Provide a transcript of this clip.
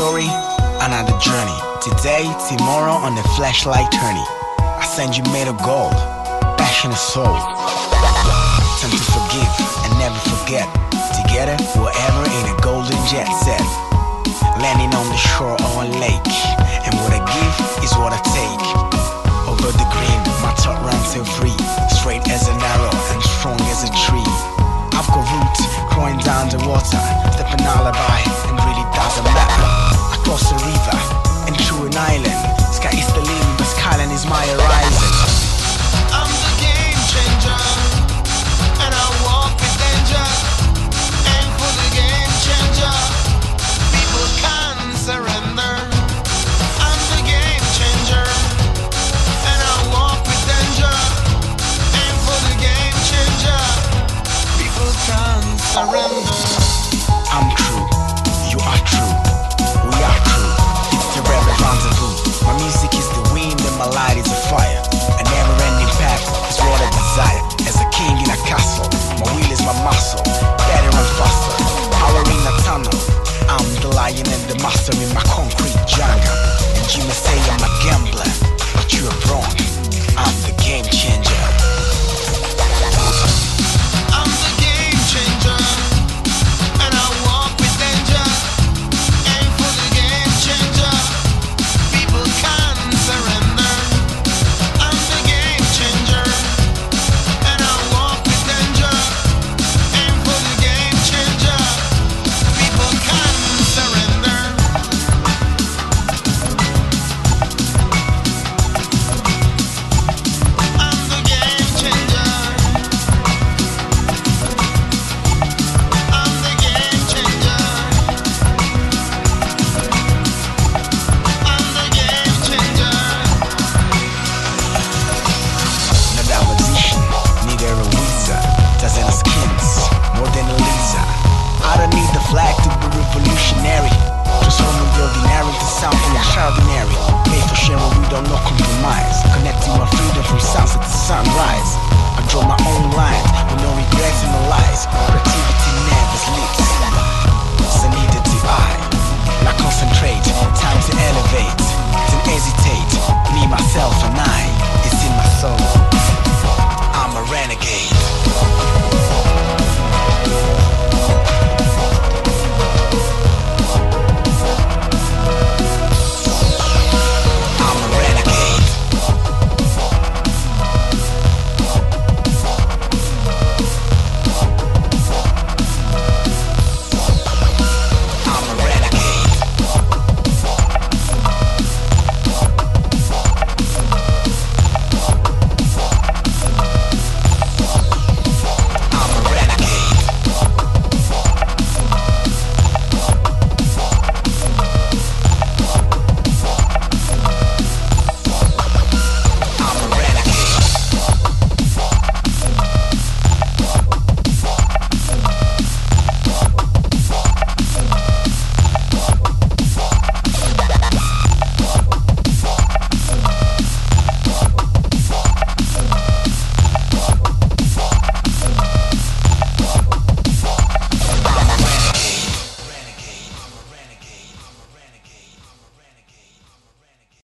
story, another journey. Today, tomorrow on the flashlight journey. I send you made of gold, passion and soul. Time to forgive and never forget. Together, forever in a golden jet set. Landing on the shore surrender. I draw my own lines with no regrets and no lies.